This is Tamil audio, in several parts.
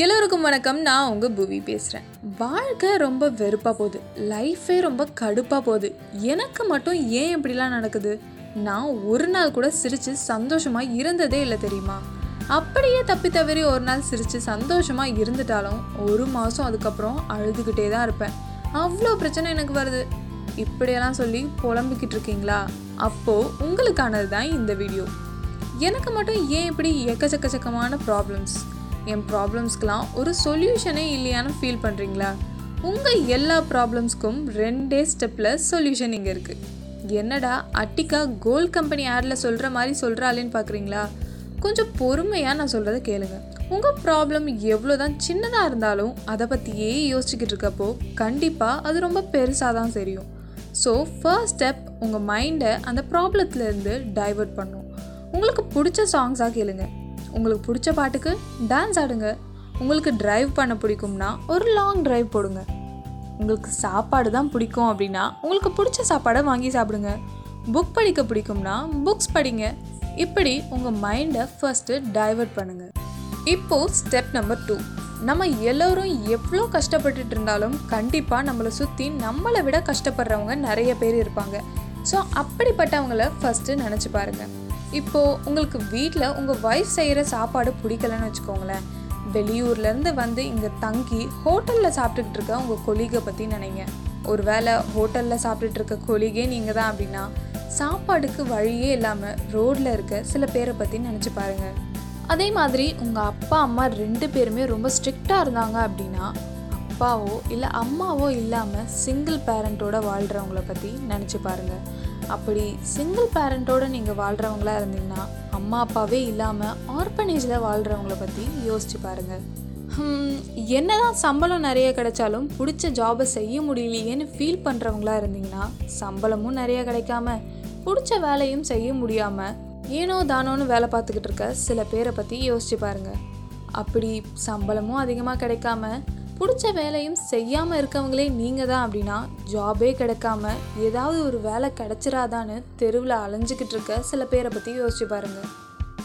எல்லோருக்கும் வணக்கம். நான் உங்கள் புவி பேசுகிறேன் வாழ்க்கை ரொம்ப வெறுப்பாக போகுது. லைஃபே ரொம்ப கடுப்பாக போகுது. எனக்கு மட்டும் ஏன் இப்படிலாம் நடக்குது? நான் ஒரு நாள் கூட சிரித்து சந்தோஷமாக இருந்ததே இல்லை தெரியுமா? அப்படியே தப்பி தவறி ஒரு நாள் சிரித்து சந்தோஷமாக இருந்துட்டாலும் ஒரு மாதம் அதுக்கப்புறம் அழுதுகிட்டே தான் இருப்பேன். அவ்வளோ பிரச்சனை எனக்கு வருது. இப்படியெல்லாம் சொல்லி புலம்பிக்கிட்டு இருக்கீங்களா? அப்போது உங்களுக்கானது தான் இந்த வீடியோ எனக்கு மட்டும் ஏன் இப்படி எக்கச்சக்கச்சக்கமான ப்ராப்ளம்ஸ் என் ப்ராப்ளம்ஸ்க்கெலாம் ஒரு சொல்யூஷனே இல்லையான்னு ஃபீல் பண்ணுறீங்களா உங்கள் எல்லா ப்ராப்ளம்ஸ்க்கும் ரெண்டே ஸ்டெப்பில் சொல்யூஷன் இங்கே இருக்குது என்னடா அட்டிக்கா கோல்ட் கம்பெனி ஆடில் சொல்கிற மாதிரி சொல்கிறாளேன்னு பார்க்குறீங்களா கொஞ்சம் பொறுமையாக நான் சொல்கிறத கேளுங்க. உங்கள் ப்ராப்ளம் எவ்வளோ தான் சின்னதாக இருந்தாலும் அதை பற்றியே யோசிச்சுக்கிட்டு இருக்கப்போ கண்டிப்பாக அது ரொம்ப பெருசாக தான் தெரியும். ஸோ ஃபர்ஸ்ட் ஸ்டெப் உங்கள் மைண்டை அந்த ப்ராப்ளத்துலேருந்து டைவர்ட் பண்ணும். உங்களுக்கு பிடிச்ச சாங்ஸாக கேளுங்கள் உங்களுக்கு பிடிச்ச பாட்டுக்கு டான்ஸ் ஆடுங்க. உங்களுக்கு டிரைவ் பண்ண பிடிக்கும்னா ஒரு லாங் டிரைவ் போடுங்க. உங்களுக்கு சாப்பாடு தான் பிடிக்கும் அப்படின்னா உங்களுக்கு பிடிச்ச சாப்பாடை வாங்கி சாப்பிடுங்க. புக் படிக்க பிடிக்கும்னா புக்ஸ் படிங்க. இப்படி உங்கள் மைண்டை ஃபர்ஸ்ட்டு டைவர்ட் பண்ணுங்க. இப்போது ஸ்டெப் நம்பர் டூ நம்ம எல்லோரும் எவ்வளோ கஷ்டப்பட்டுட்டு இருந்தாலும் கண்டிப்பாக நம்மளை சுற்றி நம்மளை விட கஷ்டப்படுறவங்க நிறைய பேர் இருப்பாங்க. ஸோ அப்படிப்பட்டவங்கள ஃபஸ்ட்டு நினச்சி பாருங்கள் இப்போது உங்களுக்கு வீட்டில் உங்கள் ஒய்ஃப் செய்கிற சாப்பாடு பிடிக்கலன்னு வச்சுக்கோங்களேன். வெளியூர்லேருந்து வந்து இங்கே தங்கி ஹோட்டலில் சாப்பிட்டுக்கிட்டு இருக்க உங்கள் கொலிகை பற்றி நினைங்க. ஒரு வேளை ஹோட்டலில் சாப்பிட்டுட்டு இருக்க கொலிகே நீங்கள் தான் அப்படின்னா சாப்பாடுக்கு வழியே இல்லாமல் ரோட்டில் இருக்க சில பேரை பற்றி நினச்சி பாருங்கள் அதே மாதிரி உங்கள் அப்பா அம்மா ரெண்டு பேருமே ரொம்ப ஸ்ட்ரிக்டாக இருந்தாங்க அப்படின்னா அப்பாவோ இல்லை அம்மாவோ இல்லாமல் சிங்கிள் பேரண்ட்டோட வாழ்கிறவங்கள பற்றி நினச்சி பாருங்கள் அப்படி சிங்கிள் பேரண்ட்டோட நீங்கள் வாழ்கிறவங்களா இருந்தீங்கன்னா அம்மா அப்பாவே இல்லாமல் ஆர்பனேஜில் வாழ்கிறவங்கள பற்றி யோசிச்சு பாருங்கள் என்னதான் சம்பளம் நிறைய கிடைச்சாலும் பிடிச்ச ஜாபை செய்ய முடியலையேன்னு ஃபீல் பண்ணுறவங்களா இருந்தீங்கன்னா சம்பளமும் நிறைய கிடைக்காம பிடிச்ச வேலையும் செய்ய முடியாமல் ஏனோ தானோன்னு வேலை பார்த்துக்கிட்டு இருக்க சில பேரை பற்றி யோசிச்சு பாருங்கள் அப்படி சம்பளமும் அதிகமாக கிடைக்காம பிடிச்ச வேலையும் செய்யாமல் இருக்கவங்களே நீங்கள் தான் அப்படின்னா ஜாபே கிடைக்காம ஏதாவது ஒரு வேலை கிடைச்சிராதான்னு தெருவில் அலைஞ்சிக்கிட்டு இருக்க சில பேரை பற்றி யோசிச்சு பாருங்கள்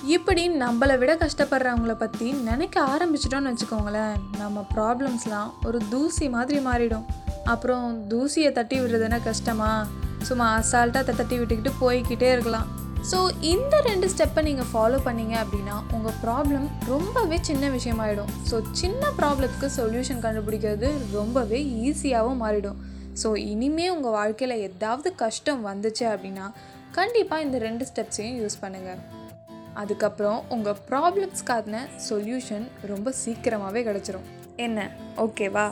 இப்படி நம்மளை விட கஷ்டப்படுறவங்கள பற்றி நினைக்க ஆரம்பிச்சிட்டோம்னு வச்சுக்கோங்களேன் நம்ம ப்ராப்ளம்ஸ்லாம் ஒரு தூசி மாதிரி மாறிடும். அப்புறம் தூசியை தட்டி விடுறதுன்னா கஷ்டமா? சும்மா அசால்ட்டாக தட்டி விட்டுக்கிட்டு போய்கிட்டே இருக்கலாம். ஸோ இந்த ரெண்டு ஸ்டெப்பை நீங்கள் ஃபாலோ பண்ணீங்க அப்படின்னா உங்கள் ப்ராப்ளம் ரொம்பவே சின்ன விஷயமாயிடும். ஸோ சின்ன ப்ராப்ளத்துக்கு சொல்யூஷன் கண்டுபிடிக்கிறது ரொம்பவே ஈஸியாகவும் மாறிடும். ஸோ இனிமே உங்கள் வாழ்க்கையில் ஏதாவது கஷ்டம் வந்துச்சு அப்படின்னா கண்டிப்பாக இந்த ரெண்டு ஸ்டெப்ஸையும் யூஸ் பண்ணுங்கள் அதுக்கப்புறம் உங்கள் ப்ராப்ளம்ஸ்க்கான சொல்யூஷன் ரொம்ப சீக்கிரமாகவே கிடச்சிரும். என்ன? ஓகேவா